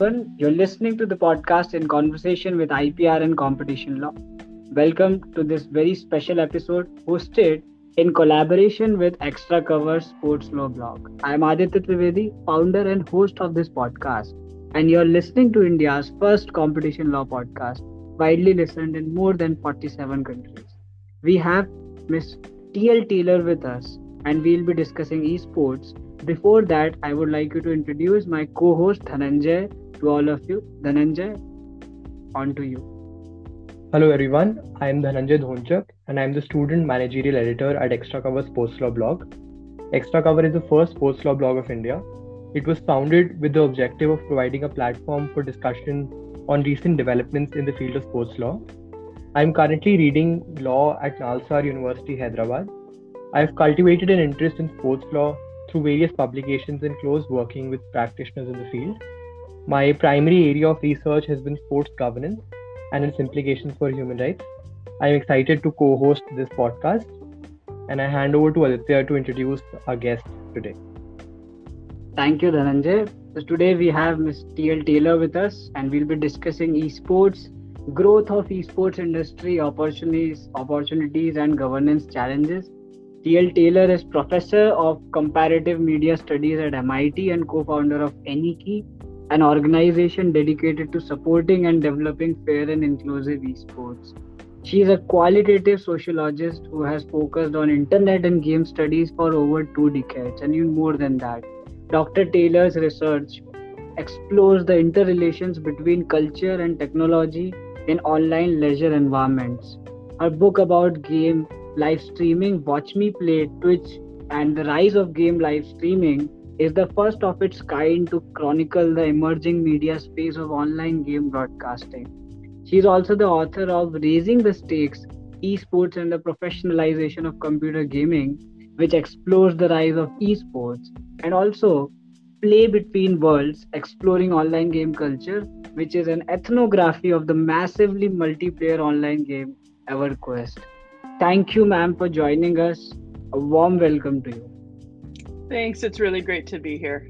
You're listening to the podcast in conversation with IPR and competition law. Welcome to this very special episode hosted in collaboration with Extra Cover Sports Law Blog. I'm Aditya Trivedi, founder and host of this podcast, and you're listening to India's first competition law podcast, widely listened in more than 47 countries. We have Ms. TL Taylor with us, and we'll be discussing esports before that, I would like you to introduce my co host Dhananjay to all of you. Dhananjay, on to you. Hello everyone, I am Dhananjay Dhonchak and I am the student managerial editor at Extra Cover Sports Law blog. Extra Cover is the first sports law blog of India. It was founded with the objective of providing a platform for discussion on recent developments in the field of sports law. I am currently reading law at Nalsar University, Hyderabad. I have cultivated an interest in sports law through various publications and close working with practitioners in the field. My primary area of research has been sports governance and its implications for human rights. I'm excited to co host this podcast, and I hand over to Aditya to introduce our guest today. Thank you, Dhananjay. So today we have Ms. TL Taylor with us, and we'll be discussing esports, growth of esports industry, opportunities, opportunities and governance challenges, T.L. Taylor is professor of comparative media studies at MIT and co-founder of AnyKey, an organization dedicated to supporting and developing fair and inclusive esports. She is a qualitative sociologist who has focused on internet and game studies for over two decades, and even more than that. Dr. Taylor's research explores the interrelations between culture and technology in online leisure environments. Her book about game live streaming, Watch Me Play, Twitch, and the rise of game live streaming is the first of its kind to chronicle the emerging media space of online game broadcasting. She is also the author of Raising the Stakes Esports and the Professionalization of Computer Gaming, which explores the rise of esports, and also Play Between Worlds Exploring Online Game Culture, which is an ethnography of the massively multiplayer online game EverQuest. Thank you, ma'am, for joining us. A warm welcome to you. Thanks. It's really great to be here.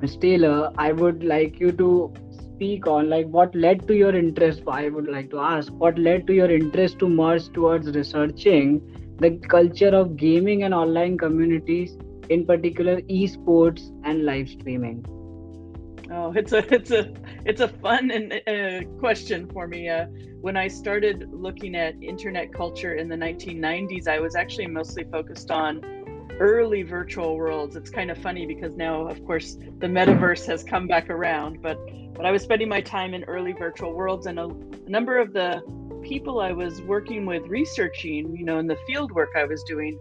Ms. Taylor, I would like you to speak on like what led to your interest. I would like to ask what led to your interest to merge towards researching the culture of gaming and online communities, in particular esports and live streaming. Oh, it's a it's a it's a fun and uh, question for me. Uh, when I started looking at internet culture in the 1990s, I was actually mostly focused on early virtual worlds. It's kind of funny because now, of course, the metaverse has come back around. But but I was spending my time in early virtual worlds, and a, number of the people I was working with researching, you know, in the field work I was doing,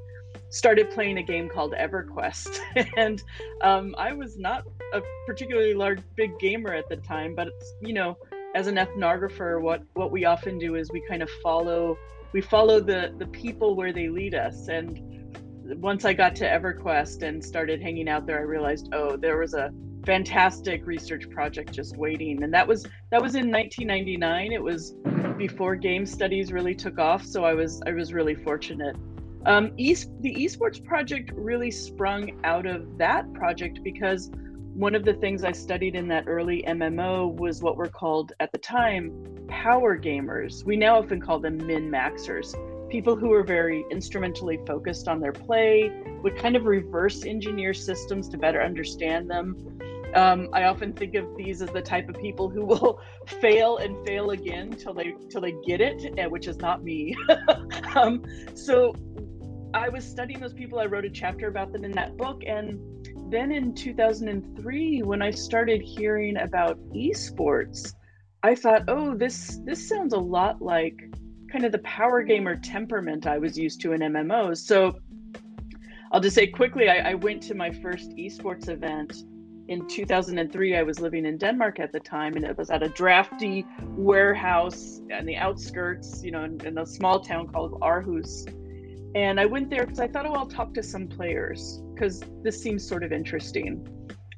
started playing a game called EverQuest, and um, I was not a particularly large big gamer at the time, but you know, as an ethnographer, what what we often do is we kind of follow we follow the the people where they lead us, and once I got to EverQuest and started hanging out there, I realized, oh, there was a fantastic research project just waiting, and that was that was in 1999. It was before game studies really took off, so I was I was really fortunate. Um, East, the esports project really sprung out of that project because one of the things I studied in that early MMO was what were called at the time power gamers. We now often call them min maxers. People who were very instrumentally focused on their play, would kind of reverse engineer systems to better understand them. Um, I often think of these as the type of people who will fail and fail again till they till they get it, which is not me. um, so I was studying those people. I wrote a chapter about them in that book. And then in 2003, when I started hearing about esports, I thought, oh, this this sounds a lot like kind of the power gamer temperament I was used to in MMOs. So I'll just say quickly, I, I went to my first esports event in 2003 i was living in denmark at the time and it was at a drafty warehouse on the outskirts you know in, in a small town called aarhus and I went there because I thought, oh, I'll talk to some players because this seems sort of interesting.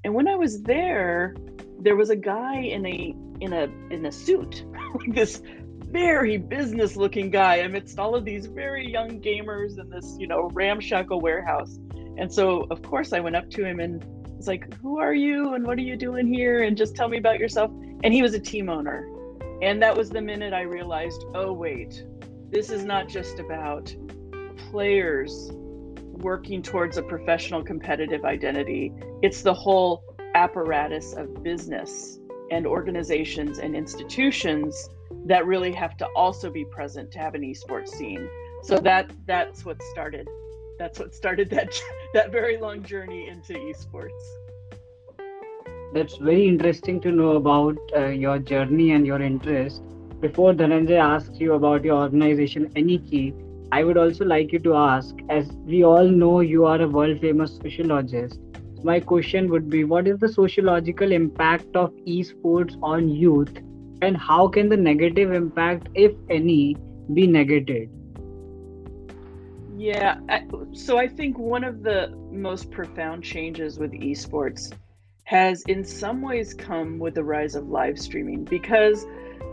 And when I was there, there was a guy in a in a in a suit, this very business looking guy amidst all of these very young gamers in this, you know, ramshackle warehouse. And so of course I went up to him and was like, Who are you and what are you doing here? And just tell me about yourself. And he was a team owner. And that was the minute I realized, oh, wait, this is not just about players working towards a professional competitive identity, it's the whole apparatus of business and organizations and institutions that really have to also be present to have an esports scene. So that that's what started that's what started that that very long journey into esports. That's very interesting to know about uh, your journey and your interest. Before Dhananjay asks you about your organization, AnyKey, I would also like you to ask, as we all know, you are a world famous sociologist. My question would be What is the sociological impact of esports on youth, and how can the negative impact, if any, be negated? Yeah, I, so I think one of the most profound changes with esports has in some ways come with the rise of live streaming because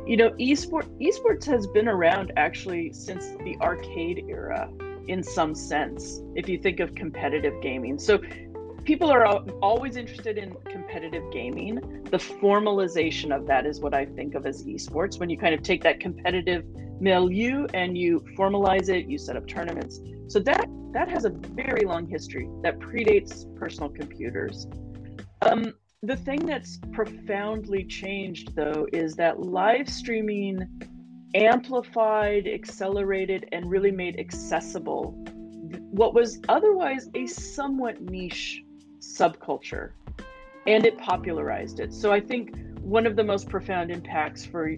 you know esport esports has been around actually since the arcade era in some sense if you think of competitive gaming. So people are always interested in competitive gaming. The formalization of that is what I think of as esports when you kind of take that competitive milieu and you formalize it, you set up tournaments. So that that has a very long history that predates personal computers. Um, the thing that's profoundly changed though is that live streaming amplified, accelerated, and really made accessible what was otherwise a somewhat niche subculture and it popularized it. So I think one of the most profound impacts for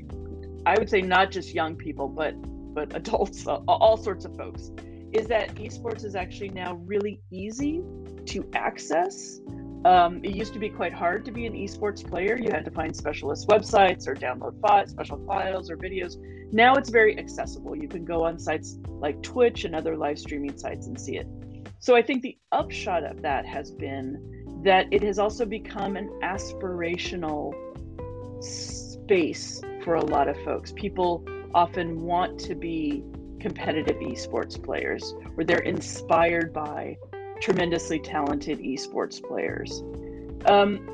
I would say not just young people but but adults all sorts of folks is that esports is actually now really easy to access. Um, it used to be quite hard to be an esports player. You had to find specialist websites or download files, special files or videos. Now it's very accessible. You can go on sites like Twitch and other live streaming sites and see it. So I think the upshot of that has been that it has also become an aspirational space for a lot of folks. People often want to be competitive esports players, or they're inspired by tremendously talented esports players. Um,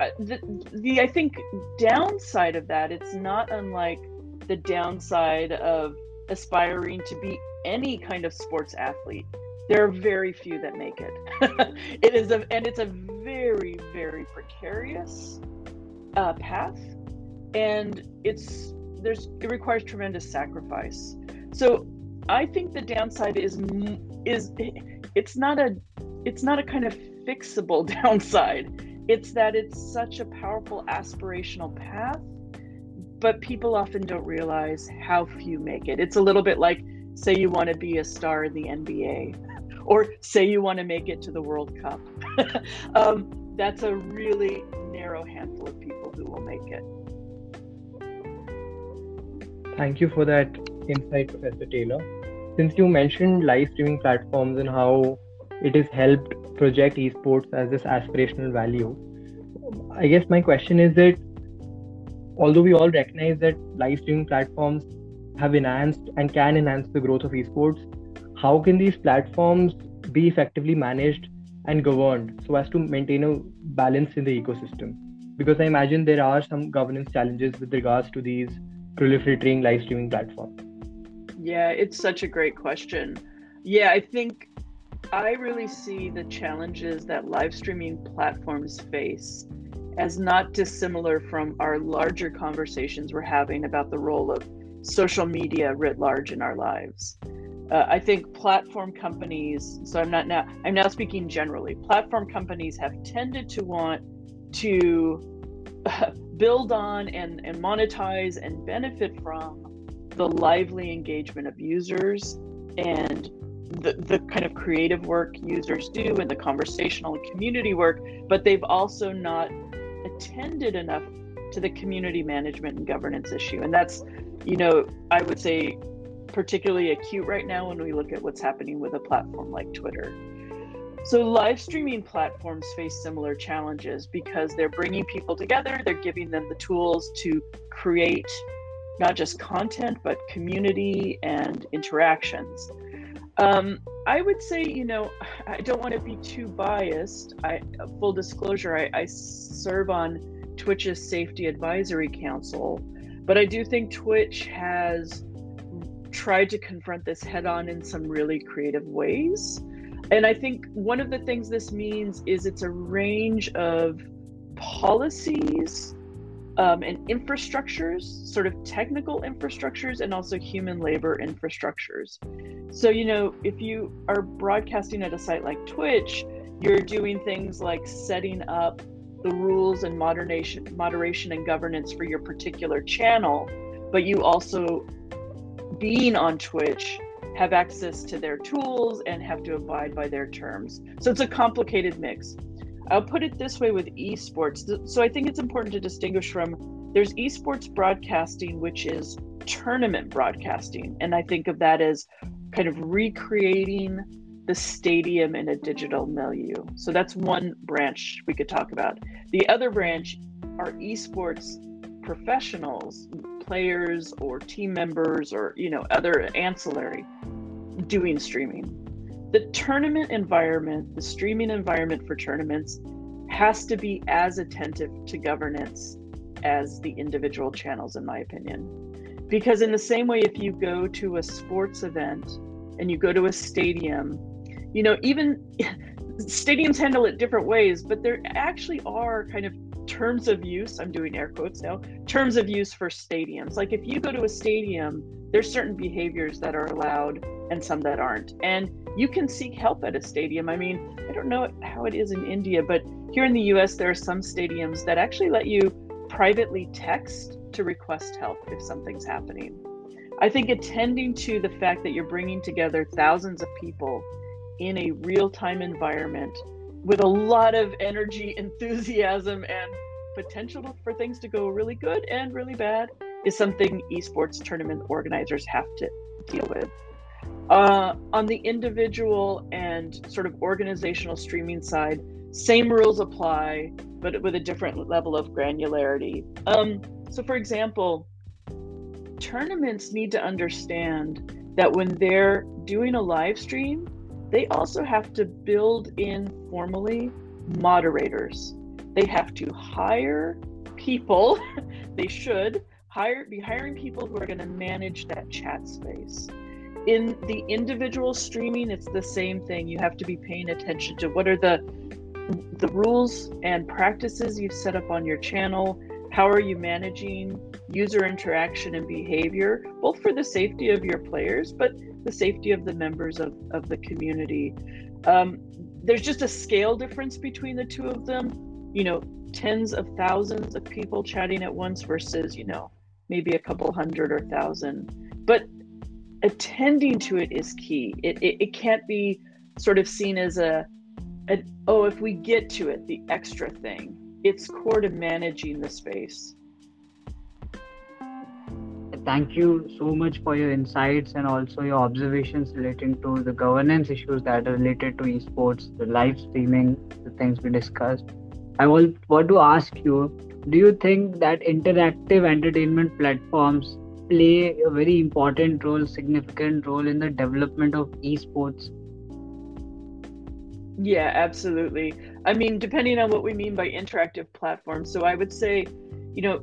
uh, the, the I think downside of that, it's not unlike the downside of aspiring to be any kind of sports athlete. There are very few that make it. it is a and it's a very very precarious uh, path, and it's there's it requires tremendous sacrifice. So I think the downside is is it's not a it's not a kind of fixable downside. It's that it's such a powerful aspirational path, but people often don't realize how few make it. It's a little bit like say you want to be a star in the NBA or say you want to make it to the World Cup. um, that's a really narrow handful of people who will make it. Thank you for that insight, Professor Taylor. Since you mentioned live streaming platforms and how it has helped project esports as this aspirational value, I guess my question is that although we all recognize that live streaming platforms have enhanced and can enhance the growth of esports, how can these platforms be effectively managed and governed so as to maintain a balance in the ecosystem? Because I imagine there are some governance challenges with regards to these proliferating live streaming platforms. Yeah, it's such a great question. Yeah, I think I really see the challenges that live streaming platforms face as not dissimilar from our larger conversations we're having about the role of social media writ large in our lives. Uh, I think platform companies, so I'm not now, I'm now speaking generally, platform companies have tended to want to build on and, and monetize and benefit from the lively engagement of users and the, the kind of creative work users do and the conversational and community work, but they've also not attended enough to the community management and governance issue. And that's, you know, I would say particularly acute right now when we look at what's happening with a platform like Twitter. So, live streaming platforms face similar challenges because they're bringing people together, they're giving them the tools to create not just content, but community and interactions. Um, I would say, you know, I don't want to be too biased. I full disclosure, I, I serve on Twitch's Safety Advisory Council, but I do think Twitch has tried to confront this head on in some really creative ways. And I think one of the things this means is it's a range of policies um, and infrastructures, sort of technical infrastructures, and also human labor infrastructures. So, you know, if you are broadcasting at a site like Twitch, you're doing things like setting up the rules and moderation, moderation and governance for your particular channel, but you also, being on Twitch, have access to their tools and have to abide by their terms. So it's a complicated mix. I'll put it this way with esports. So I think it's important to distinguish from there's esports broadcasting, which is tournament broadcasting. And I think of that as kind of recreating the stadium in a digital milieu. So that's one branch we could talk about. The other branch are esports professionals, players or team members or you know other ancillary doing streaming the tournament environment, the streaming environment for tournaments, has to be as attentive to governance as the individual channels, in my opinion. Because, in the same way, if you go to a sports event and you go to a stadium, you know, even stadiums handle it different ways, but there actually are kind of terms of use. I'm doing air quotes now terms of use for stadiums. Like if you go to a stadium, there's certain behaviors that are allowed and some that aren't. And you can seek help at a stadium. I mean, I don't know how it is in India, but here in the US, there are some stadiums that actually let you privately text to request help if something's happening. I think attending to the fact that you're bringing together thousands of people in a real time environment with a lot of energy, enthusiasm, and potential for things to go really good and really bad is something esports tournament organizers have to deal with. Uh, on the individual and sort of organizational streaming side, same rules apply, but with a different level of granularity. Um, so, for example, tournaments need to understand that when they're doing a live stream, they also have to build in formally moderators. They have to hire people, they should hire be hiring people who are going to manage that chat space. In the individual streaming it's the same thing. You have to be paying attention to what are the the rules and practices you've set up on your channel. How are you managing user interaction and behavior both for the safety of your players but the safety of the members of, of the community um, there's just a scale difference between the two of them you know tens of thousands of people chatting at once versus you know maybe a couple hundred or thousand but attending to it is key. It, it, it can't be sort of seen as a, a, oh, if we get to it, the extra thing. It's core to managing the space. Thank you so much for your insights and also your observations relating to the governance issues that are related to esports, the live streaming, the things we discussed. I want to ask you do you think that interactive entertainment platforms play a very important role, significant role in the development of esports. Yeah, absolutely. I mean, depending on what we mean by interactive platforms. So I would say, you know,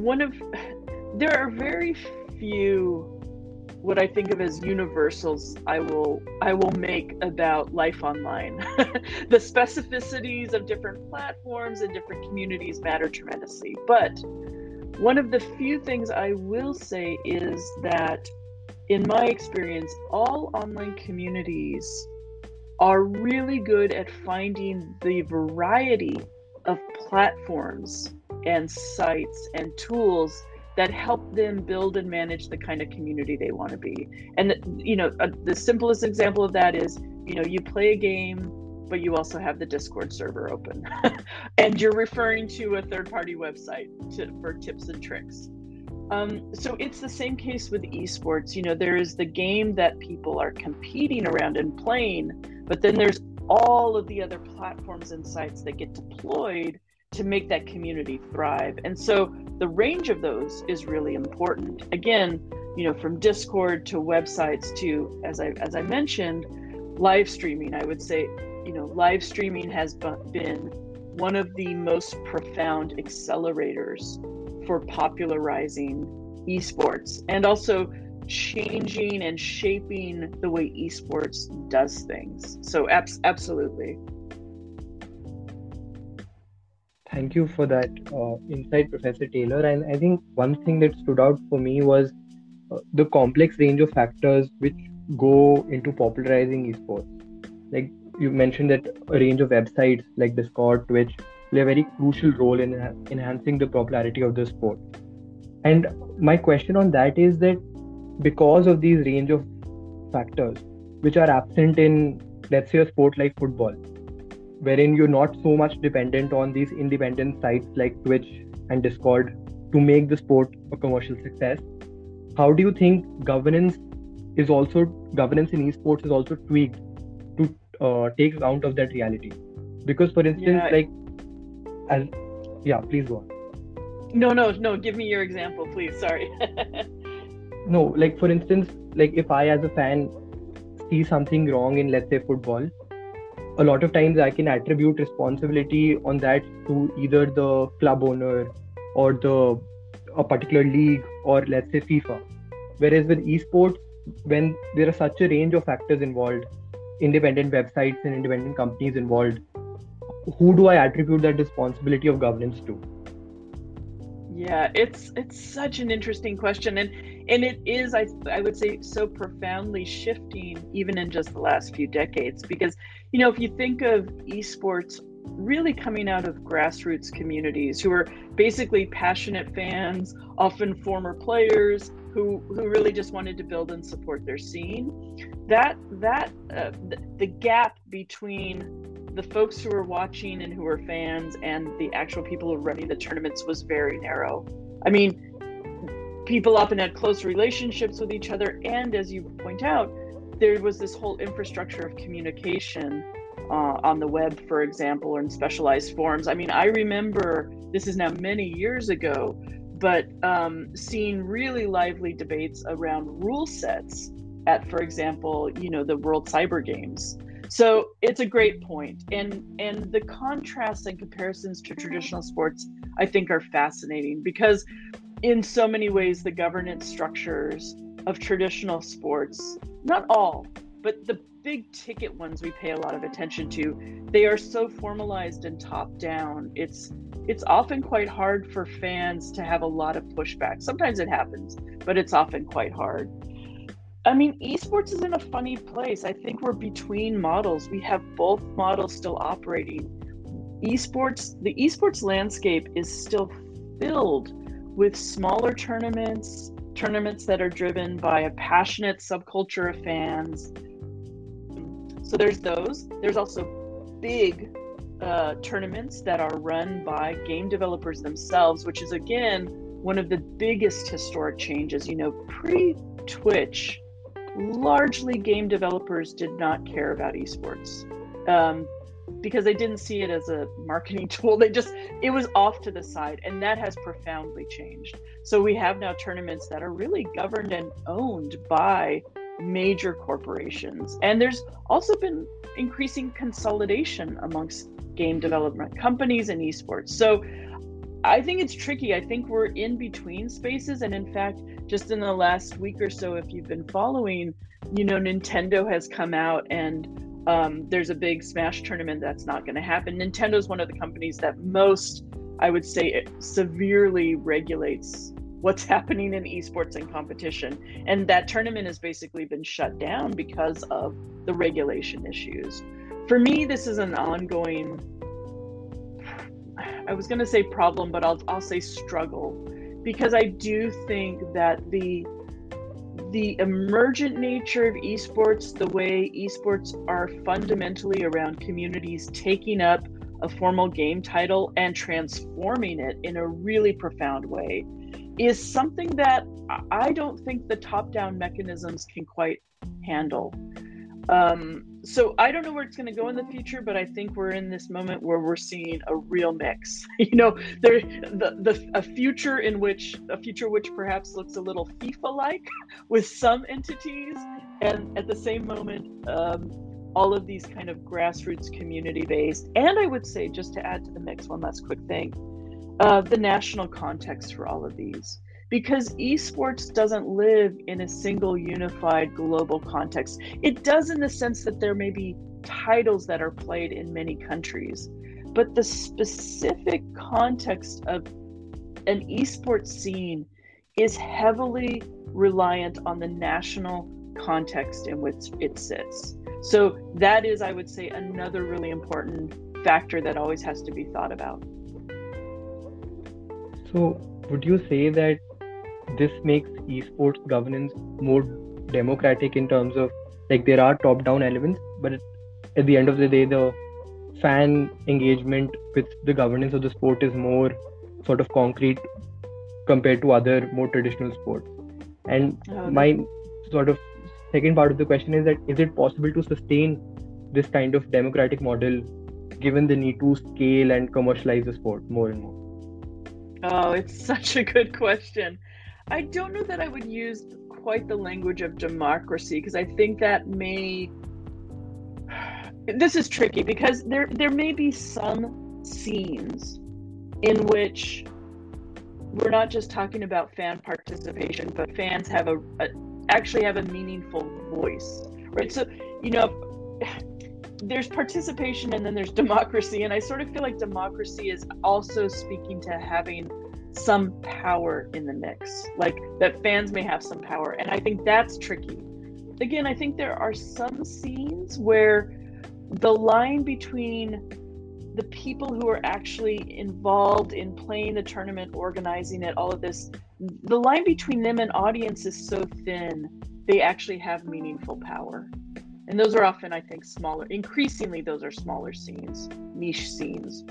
one of there are very few what I think of as universals I will I will make about life online. the specificities of different platforms and different communities matter tremendously. But one of the few things I will say is that, in my experience, all online communities are really good at finding the variety of platforms and sites and tools that help them build and manage the kind of community they want to be. And you know, uh, the simplest example of that is, you know, you play a game but you also have the Discord server open. and you're referring to a third party website to, for tips and tricks. Um, so it's the same case with esports. You know, there is the game that people are competing around and playing, but then there's all of the other platforms and sites that get deployed to make that community thrive. And so the range of those is really important. Again, you know, from Discord to websites to, as I as I mentioned, live streaming. I would say, you know, live streaming has been one of the most profound accelerators for popularizing esports and also changing and shaping the way esports does things. So, abs- absolutely. Thank you for that uh, insight, Professor Taylor. And I think one thing that stood out for me was uh, the complex range of factors which go into popularizing esports. Like you mentioned that a range of websites like Discord, Twitch play a very crucial role in enhancing the popularity of the sport. And my question on that is that because of these range of factors which are absent in let's say a sport like football wherein you're not so much dependent on these independent sites like twitch and discord to make the sport a commercial success. How do you think governance is also governance in esports is also tweaked to uh, take account of that reality? Because for instance yeah. like as yeah please go on. No no no give me your example please sorry. No like for instance like if i as a fan see something wrong in let's say football a lot of times i can attribute responsibility on that to either the club owner or the a particular league or let's say fifa. Whereas with esports when there are such a range of factors involved independent websites and independent companies involved who do i attribute that responsibility of governance to? Yeah it's it's such an interesting question. And and it is I, I would say so profoundly shifting even in just the last few decades because you know if you think of esports really coming out of grassroots communities who are basically passionate fans often former players who who really just wanted to build and support their scene that that uh, the, the gap between the folks who were watching and who were fans and the actual people who are running the tournaments was very narrow. I mean, people often had close relationships with each other, and as you point out, there was this whole infrastructure of communication uh, on the web, for example, or in specialized forums. I mean, I remember this is now many years ago, but um, seeing really lively debates around rule sets at, for example, you know, the World Cyber Games. So it's a great point, and and the contrasts and comparisons to traditional sports, I think, are fascinating because, in so many ways, the governance structures of traditional sports, not all, but the big ticket ones we pay a lot of attention to, they are so formalized and top down. It's it's often quite hard for fans to have a lot of pushback. Sometimes it happens, but it's often quite hard. I mean, esports is in a funny place. I think we're between models. We have both models still operating. Esports, the esports landscape is still filled with smaller tournaments, tournaments that are driven by a passionate subculture of fans. So there's those. There's also big uh, tournaments that are run by game developers themselves, which is again one of the biggest historic changes. You know, pre Twitch, largely game developers did not care about esports um, because they didn't see it as a marketing tool. They just, it was off to the side, and that has profoundly changed. So we have now tournaments that are really governed and owned by major corporations. And there's also been increasing consolidation amongst game development companies and esports. So I think it's tricky. I think we're in between spaces. And in fact, just in the last week or so, if you've been following, you know, Nintendo has come out and um, there's a big Smash tournament that's not going to happen. Nintendo is one of the companies that most, I would say, it severely regulates what's happening in esports and competition. And that tournament has basically been shut down because of the regulation issues. For me, this is an ongoing I was going to say problem, but I'll I'll say struggle because I do think that the the emergent nature of esports, the way esports are fundamentally around communities taking up a formal game title and transforming it in a really profound way, is something that I don't think the top down mechanisms can quite handle. Um, so I don't know where it's going to go in the future, but I think we're in this moment where we're seeing a real mix. you know, there the, the a future in which a future which perhaps looks a little FIFA-like with some entities, and at the same moment, um, all of these kind of grassroots community-based, and I would say just to add to the mix, one last quick thing, uh, the national context for all of these because esports doesn't live in a single unified global context. It does in the sense that there may be titles that are played in many countries, but the specific context of an esports scene is heavily reliant on the national context in which it sits. So that is, I would say, another really important factor that always has to be thought about. So, would you say that this makes esports governance more democratic in terms of like there are top down elements but at the end of the day the fan engagement with the governance of the sport is more sort of concrete compared to other more traditional sports. And my sort of second part of the question is that is it possible to sustain this kind of democratic model given the need to scale and commercialize the sport more and more? Oh it's such a good question I don't know that I would use quite the language of democracy because I think that may this is tricky because there there may be some scenes in which we're not just talking about fan participation but fans have a, a actually have a meaningful voice right? So you know there's participation and then there's democracy and i sort of feel like democracy is also speaking to having some power in the mix, like that fans may have some power. And I think that's tricky. Again, I think there are some scenes where the line between the people who are actually involved in playing the tournament, organizing it, all of this, the line between them and audience is so thin, they actually have meaningful power. And those are often, I think, smaller, increasingly, those are smaller scenes, niche scenes.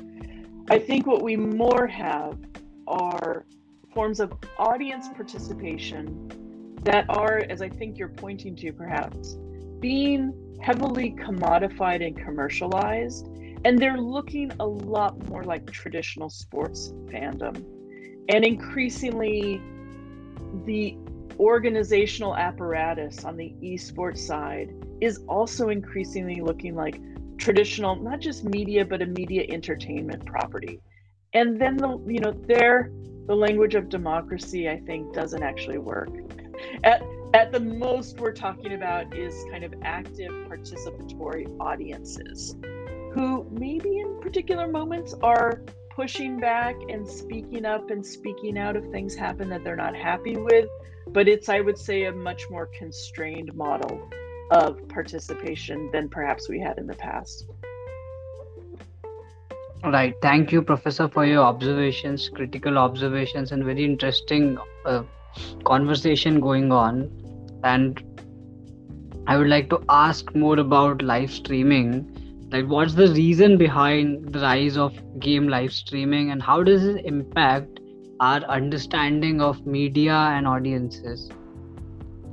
I think what we more have are forms of audience participation that are, as I think you're pointing to perhaps, being heavily commodified and commercialized. And they're looking a lot more like traditional sports fandom. And increasingly, the organizational apparatus on the esports side is also increasingly looking like traditional, not just media, but a media entertainment property and then the you know the language of democracy i think doesn't actually work. At at the most we're talking about is kind of active participatory audiences who maybe in particular moments are pushing back and speaking up and speaking out if things happen that they're not happy with. But it's i would say a much more constrained model of participation than perhaps we had in the past Right. Thank you, Professor, for your observations, critical observations, and very interesting uh, conversation going on. And I would like to ask more about live streaming. Like, what's the reason behind the rise of game live streaming, and how does it impact our understanding of media and audiences?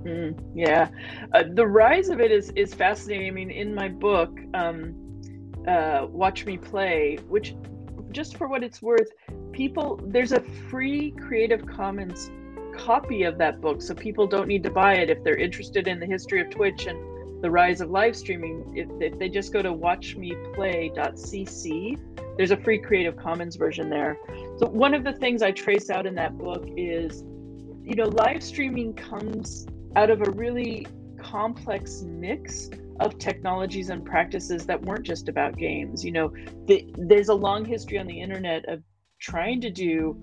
Mm, yeah, uh, the rise of it is is fascinating. I mean, in my book, um, uh, Watch Me Play, which, just for what it's worth, people, there's a free Creative Commons copy of that book. So people don't need to buy it if they're interested in the history of Twitch and the rise of live streaming. If, if they just go to watchmeplay.cc, there's a free Creative Commons version there. So one of the things I trace out in that book is, you know, live streaming comes out of a really complex mix of technologies and practices that weren't just about games. You know, the, there's a long history on the internet of trying to do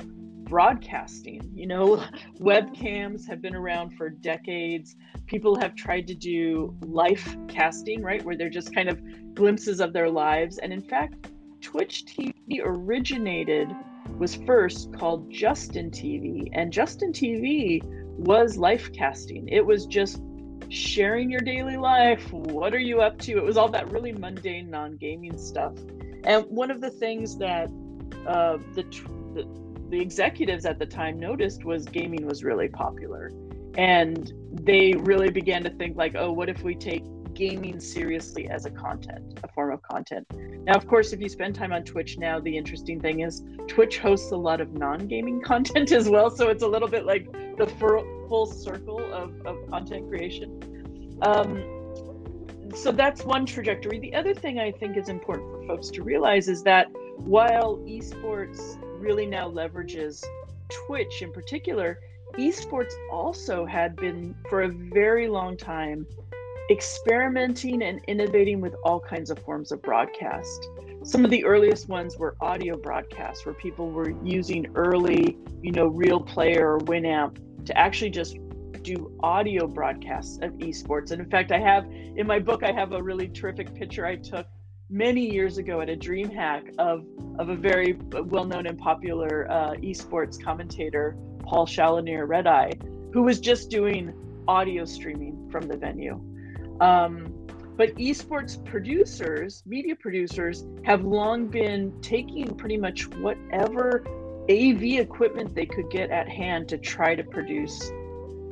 broadcasting. You know, webcams have been around for decades. People have tried to do life casting, right, where they're just kind of glimpses of their lives. And in fact, Twitch TV originated was first called Justin TV, and Justin TV was life casting. It was just sharing your daily life. What are you up to? It was all that really mundane, non gaming stuff. And one of the things that uh, the, the, the executives at the time noticed was gaming was really popular, and they really began to think like, oh, what if we take gaming seriously as a content, a form of content. Now, of course, if you spend time on Twitch now, the interesting thing is Twitch hosts a lot of non gaming content as well. So it's a little bit like the full circle of, of content creation. Um, so that's one trajectory. The other thing I think is important for folks to realize is that while esports really now leverages Twitch in particular, esports also had been for a very long time experimenting and innovating with all kinds of forms of broadcast. Some of the earliest ones were audio broadcasts where people were using early, you know, real player or Winamp to actually just do audio broadcasts of esports. And in fact, I have in my book, I have a really terrific picture I took many years ago at a DreamHack of, of a very well known and popular uh, esports commentator, Paul Chaloner Red Eye, who was just doing audio streaming from the venue. Um, but esports producers, media producers, have long been taking pretty much whatever AV equipment they could get at hand to try to produce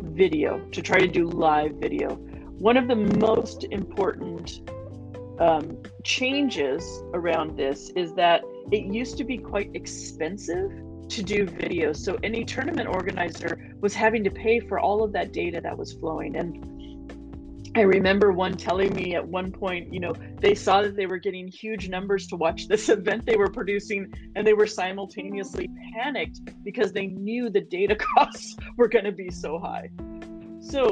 video, to try to do live video. One of the most important um, changes around this is that it used to be quite expensive to do video. So any tournament organizer was having to pay for all of that data that was flowing. And I remember one telling me at one point, you know, they saw that they were getting huge numbers to watch this event they were producing, and they were simultaneously panicked because they knew the data costs were going to be so high. So,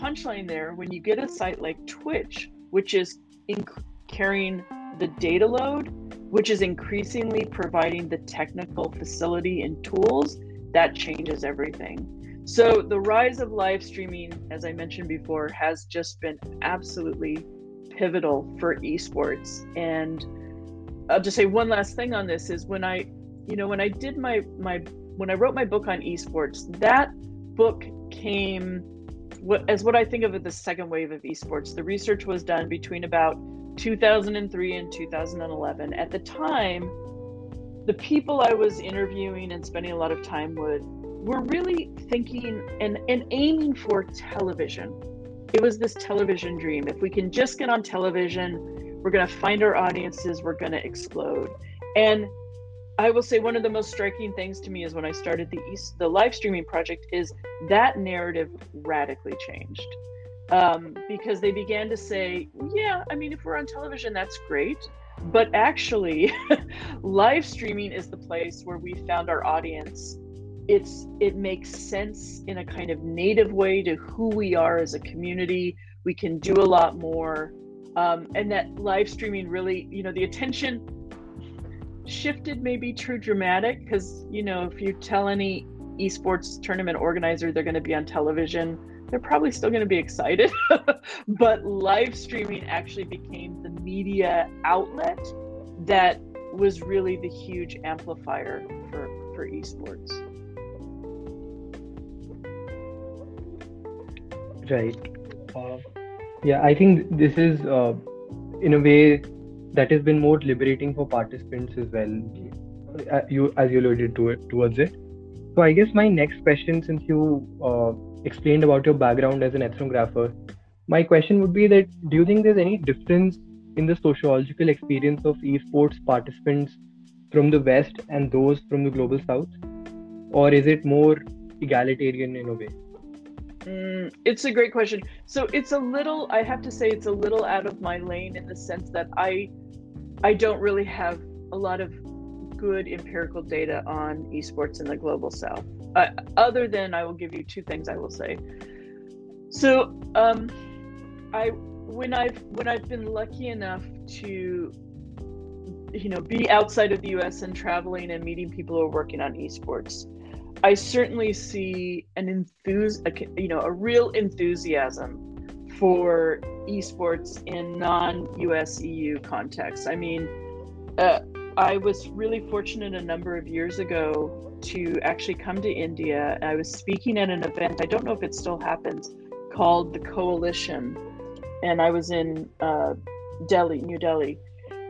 punchline there when you get a site like Twitch, which is inc- carrying the data load, which is increasingly providing the technical facility and tools, that changes everything. So the rise of live streaming, as I mentioned before, has just been absolutely pivotal for esports. And I'll just say one last thing on this is when I, you know, when I did my my when I wrote my book on esports, that book came as what I think of as the second wave of esports. The research was done between about 2003 and 2011. At the time, the people I was interviewing and spending a lot of time with we're really thinking and, and aiming for television. It was this television dream. If we can just get on television, we're going to find our audiences, we're going to explode. And I will say one of the most striking things to me is when I started the East, the live streaming project is that narrative radically changed. Um, because they began to say, yeah, I mean, if we're on television, that's great. But actually, live streaming is the place where we found our audience it's it makes sense in a kind of native way to who we are as a community. We can do a lot more. Um, and that live streaming really you know the attention shifted maybe true dramatic because you know if you tell any esports tournament organizer they're going to be on television they're probably still going to be excited. But live streaming actually became the media outlet that was really the huge amplifier for for esports Right. Uh, yeah, I think this is, uh, in a way, that has been more liberating for participants as well. Uh, you, as you alluded to it, towards it. So I guess my next question, since you uh, explained about your background as an ethnographer, my question would be that do you think there's any difference in the sociological experience of esports participants from the West and those from the global South, or is it more egalitarian in a way? Mm, it's a great question. So it's a little, I have to say, it's a little out of my lane in the sense that I, I don't really have a lot of good empirical data on esports in the global south. Uh, other than I will give you two things I will say. So, um, I when I've when I've been lucky enough to, you know, be outside of the U.S. and traveling and meeting people who are working on esports I certainly see an enthus, you know, a real enthusiasm for esports in non-US EU contexts. I mean, uh, I was really fortunate a number of years ago to actually come to India. I was speaking at an event. I don't know if it still happens, called the Coalition, and I was in uh, Delhi, New Delhi,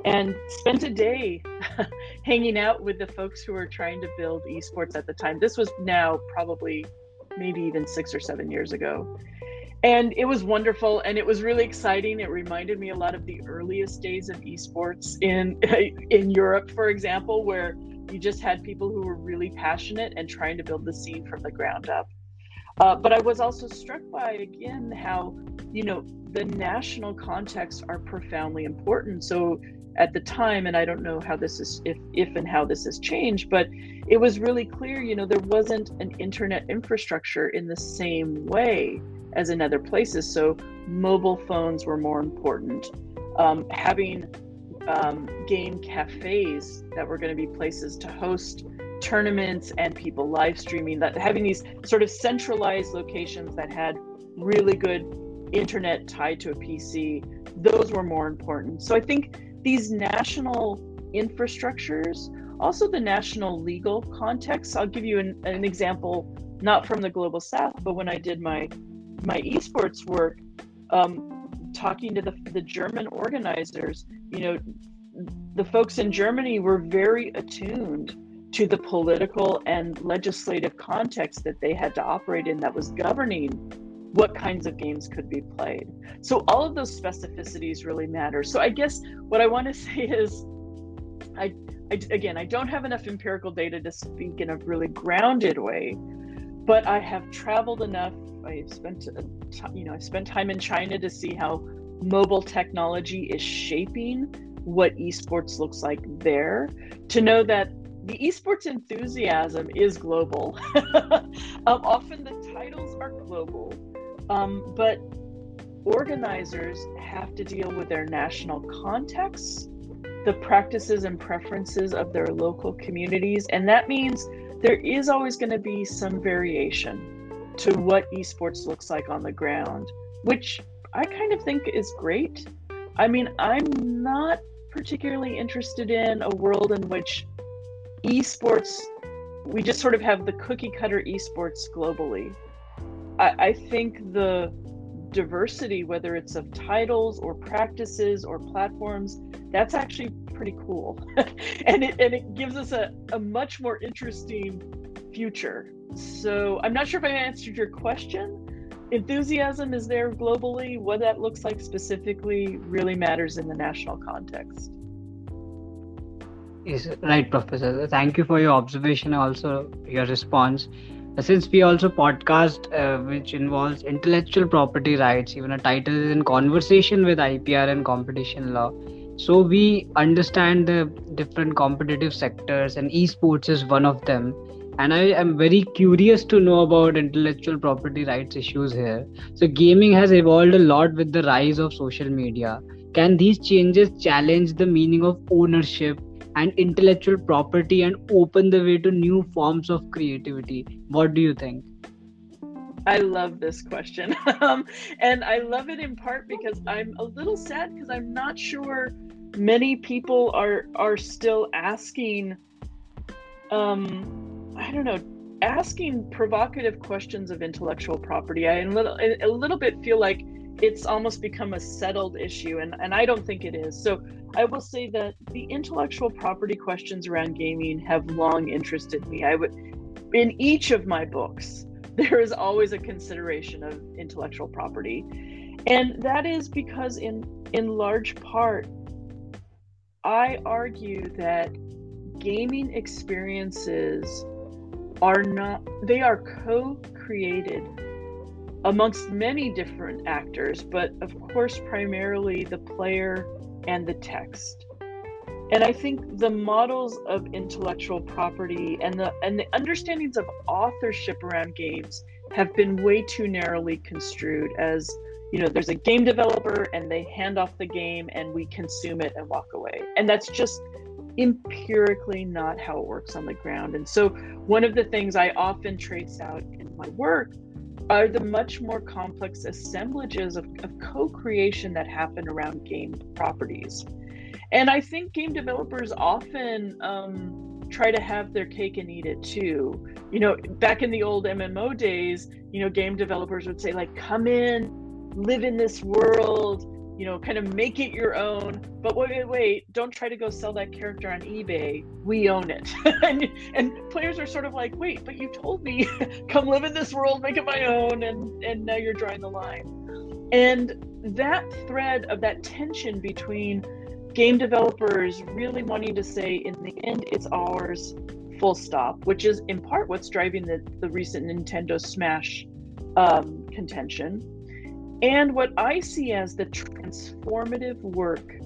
and spent a day hanging out with the folks who were trying to build esports at the time. This was now probably maybe even six or seven years ago. and it was wonderful and it was really exciting it reminded me a lot of the earliest days of esports in in europe for example where you just had people who were really passionate and trying to build the scene from the ground up uh, but i was also struck by again how you know the national contexts are profoundly important so at the time and i don't know how this is if if and how this has changed but it was really clear you know there wasn't an internet infrastructure in the same way as in other places. So mobile phones were more important. Um, having um, game cafes that were going to be places to host tournaments and people live streaming that having these sort of centralized locations that had really good internet tied to a PC, those were more important. So I think these national infrastructures, also the national legal context. I'll give you an, an example, not from the global south, but when I did my my esports work, um, talking to the, the German organizers, you know, the folks in Germany were very attuned to the political and legislative context that they had to operate in that was governing what kinds of games could be played. So all of those specificities really matter. So I guess what I want to say is I, I again, I don't have enough empirical data to speak in a really grounded way, but I have traveled enough I spent, uh, you know, I spent time in China to see how mobile technology is shaping what esports looks like there. To know that the esports enthusiasm is global. um, often the titles are global, um, but organizers have to deal with their national contexts, the practices and preferences of their local communities, and that means there is always going to be some variation to what esports looks like on the ground, which I kind of think is great. I mean, I'm not particularly interested in a world in which esports, we just sort of have the cookie cutter esports globally. I, I think the diversity, whether it's of titles or practices or platforms, that's actually pretty cool. and, it, and it gives us a, a much more interesting future so I'm not sure if I answered your question. Enthusiasm is there globally. What that looks like specifically really matters in the national context. Yes, right, Professor. Thank you for your observation, also your response. Since we also podcast, uh, which involves intellectual property rights, even a title is in conversation with IPR and competition law. So we understand the different competitive sectors, and esports is one of them and I am very curious to know about intellectual property rights issues here. So, gaming has evolved a lot with the rise of social media. Can these changes challenge the meaning of ownership and intellectual property and open the way to new forms of creativity? What do you think? I love this question. um, and I love it in part because I'm a little sad because I'm not sure many people are are still asking um, I don't know, asking provocative questions of intellectual property. I a little, a little bit feel like it's almost become a settled issue, and, and I don't think it is. So I will say that the intellectual property questions around gaming have long interested me. I would, in each of my books, there is always a consideration of intellectual property, and that is because in in large part, I argue that gaming experiences are not they are co-created amongst many different actors but of course primarily the player and the text and i think the models of intellectual property and the and the understandings of authorship around games have been way too narrowly construed as you know there's a game developer and they hand off the game and we consume it and walk away and that's just empirically not how it works on the ground. And so, one of the things I often trace out in my work are the much more complex assemblages of, of co creation that happen around game properties. And I think game developers often um, try to have their cake and eat it too. You know, back in the old MMO days, you know, game developers would say, like, come in, live in this world, you know, kind of make it your own. But wait, wait, wait, don't try to go sell that character on eBay. We own it. and, and players are sort of like, wait, but you told me, come live in this world, make it my own, and and now you're drawing the line. And that thread of that tension between game developers really wanting to say, in the end, it's ours, full stop, which is in part what's driving the, the recent Nintendo Smash um, contention and what I see as the transformative work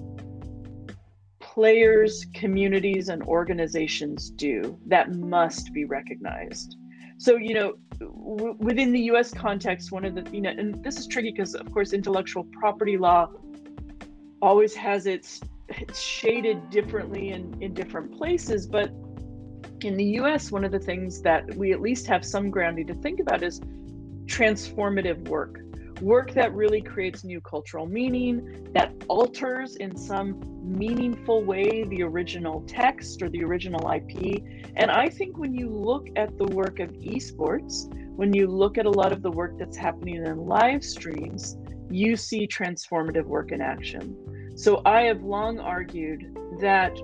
players, communities, and organizations do that must be recognized. So, you know, w- within the US context, one of the, you know, and this is tricky because, of course, intellectual property law always has its, it's shaded differently in, in different places. But in the US, one of the things that we at least have some grounding to think about is transformative work work that really creates new cultural meaning, that alters in some meaningful way the original text or the original IP. And I think when you look at the work of esports, when you look at a lot of the work that's happening in live streams, you see transformative work in action. So I have long argued that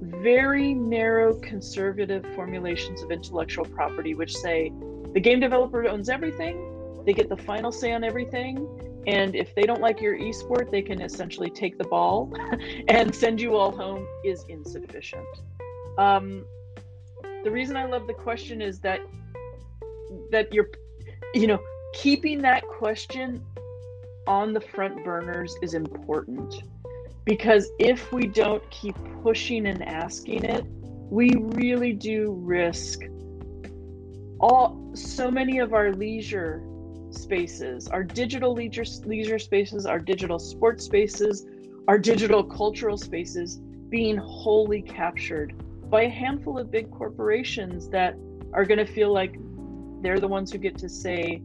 very narrow conservative formulations of intellectual property, which say the game developer owns everything, they get the final say on everything. And if they don't like your esport, they can essentially take the ball and send you all home is insufficient. Um, the reason I love the question is that that you're, you know, keeping that question on the front burners is important because if we don't keep pushing and asking it, we really do risk all so many of our leisure spaces, our digital leisure, leisure spaces, our digital sports spaces, our digital cultural spaces being wholly captured by a handful of big corporations that are going to feel like they're the ones who get to say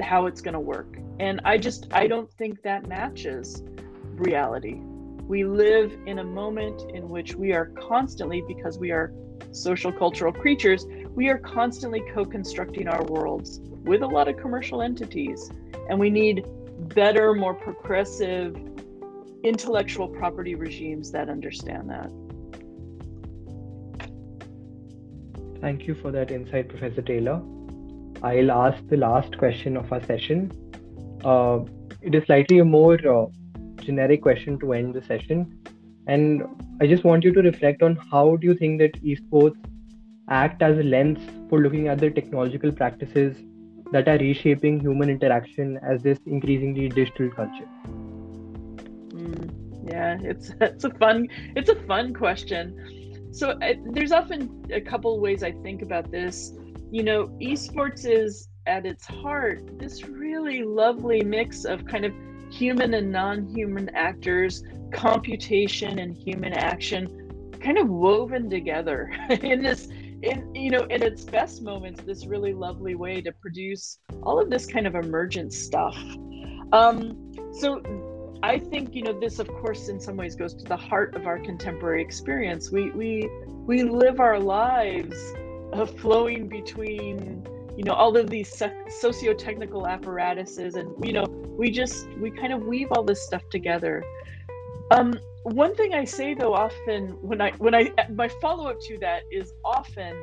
how it's going to work. And I just, I don't think that matches reality. We live in a moment in which we are constantly, because we are social cultural creatures, we are constantly co constructing our worlds with a lot of commercial entities. And we need better, more progressive intellectual property regimes that understand that. Thank you for that insight, Professor Taylor. I'll ask the last question of our session. Uh, it is slightly a more uh, generic question to end the session. And I just want you to reflect on how do you think that esports act as a lens for looking at the technological practices that are reshaping human interaction as this increasingly digital culture? Mm, yeah, it's it's a fun it's a fun question. So uh, there's often a couple ways I think about this. You know, esports is at its heart this really lovely mix of kind of human and non-human actors, computation and human action kind of woven together in this in you know in its best moments this really lovely way to produce all of this kind of emergent stuff. Um so i think you know this of course in some ways goes to the heart of our contemporary experience. We we we live our lives uh, flowing between you know all of these socio-technical apparatuses and you know we just we kind of weave all this stuff together. Um one thing I say though often when I when I my follow up to that is often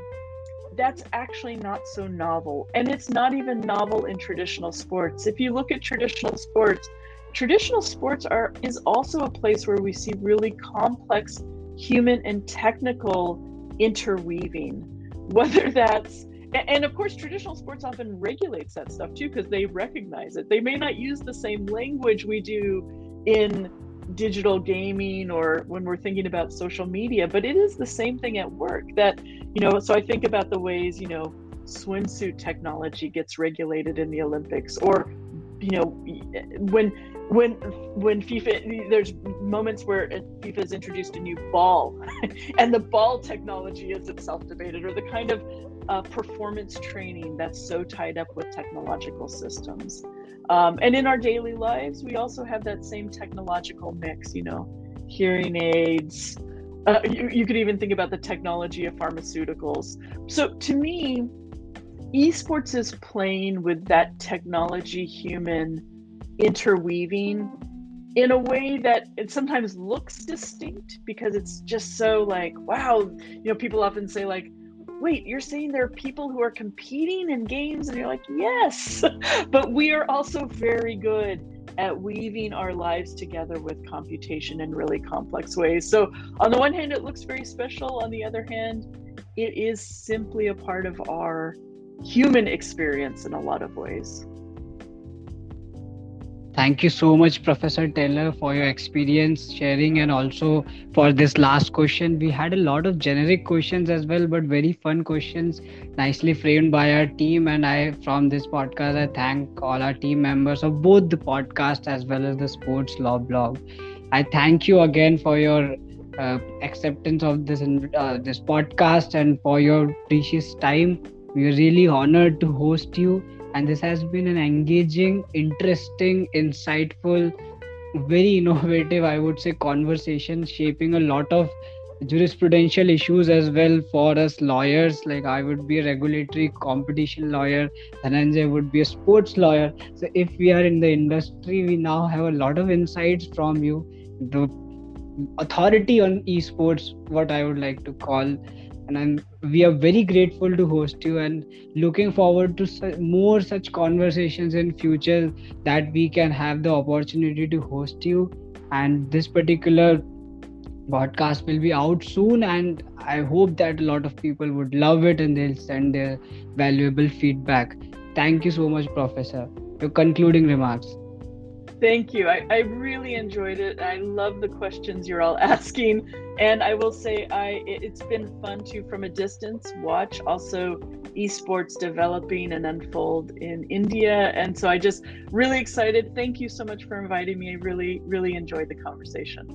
that's actually not so novel and it's not even novel in traditional sports. If you look at traditional sports, traditional sports are is also a place where we see really complex human and technical interweaving whether that's and of course traditional sports often regulates that stuff too because they recognize it they may not use the same language we do in digital gaming or when we're thinking about social media but it is the same thing at work that you know so i think about the ways you know swimsuit technology gets regulated in the olympics or you know when when when FIFA there's moments where FIFA has introduced a new ball and the ball technology is itself debated or the kind of uh, performance training that's so tied up with technological systems um, and in our daily lives, we also have that same technological mix, you know, hearing aids. Uh, you, you could even think about the technology of pharmaceuticals. So to me, esports is playing with that technology human interweaving in a way that it sometimes looks distinct because it's just so like wow you know people often say like wait you're saying there are people who are competing in games? And you're like yes. But we are also very good at weaving our lives together with computation in really complex ways. So on the one hand it looks very special. On the other hand it is simply a part of our human experience in a lot of ways Thank you so much, Professor Taylor, for your experience sharing and also for this last question. We had a lot of generic questions as well, but very fun questions, nicely framed by our team. And I, from this podcast, I thank all our team members of both the podcast as well as the Sports Law blog. I thank you again for your uh, acceptance of this uh, this podcast and for your precious time. We are really honored to host you and this has been an engaging interesting insightful very innovative i would say conversation shaping a lot of jurisprudential issues as well for us lawyers. Like i would be a regulatory competition lawyer dhananjay would be a sports lawyer. So if we are in the industry we now have a lot of insights from you. The authority on esports what i would like to call and I'm, we are very grateful to host you and looking forward to su- more such conversations in future that we can have the opportunity to host you. And this particular podcast will be out soon and i hope that a lot of people would love it and they'll send their valuable feedback. Thank you so much professor. Your concluding remarks Thank you. I, I really enjoyed it. I love the questions you're all asking. And I will say I it's been fun to from a distance watch also esports developing and unfold in India. And so I just really excited. Thank you so much for inviting me. I really, really enjoyed the conversation.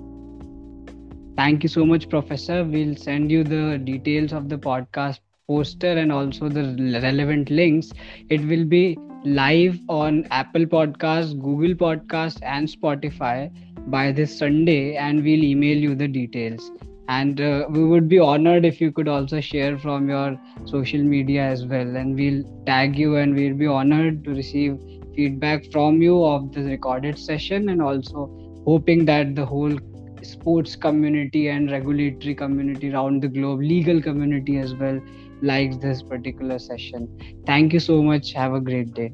Thank you so much, Professor. We'll send you the details of the podcast poster and also the relevant links. It will be live on Apple Podcasts, Google Podcasts, and Spotify by this Sunday, and we'll email you the details. And uh, we would be honored if you could also share from your social media as well. And we'll tag you, and we'll be honored to receive feedback from you of the recorded session, and also hoping that the whole sports community and regulatory community around the globe, legal community as well, likes this particular session. Thank you so much. Have a great day.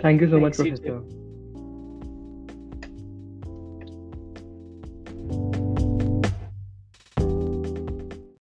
Thank you so Thanks much, Professor.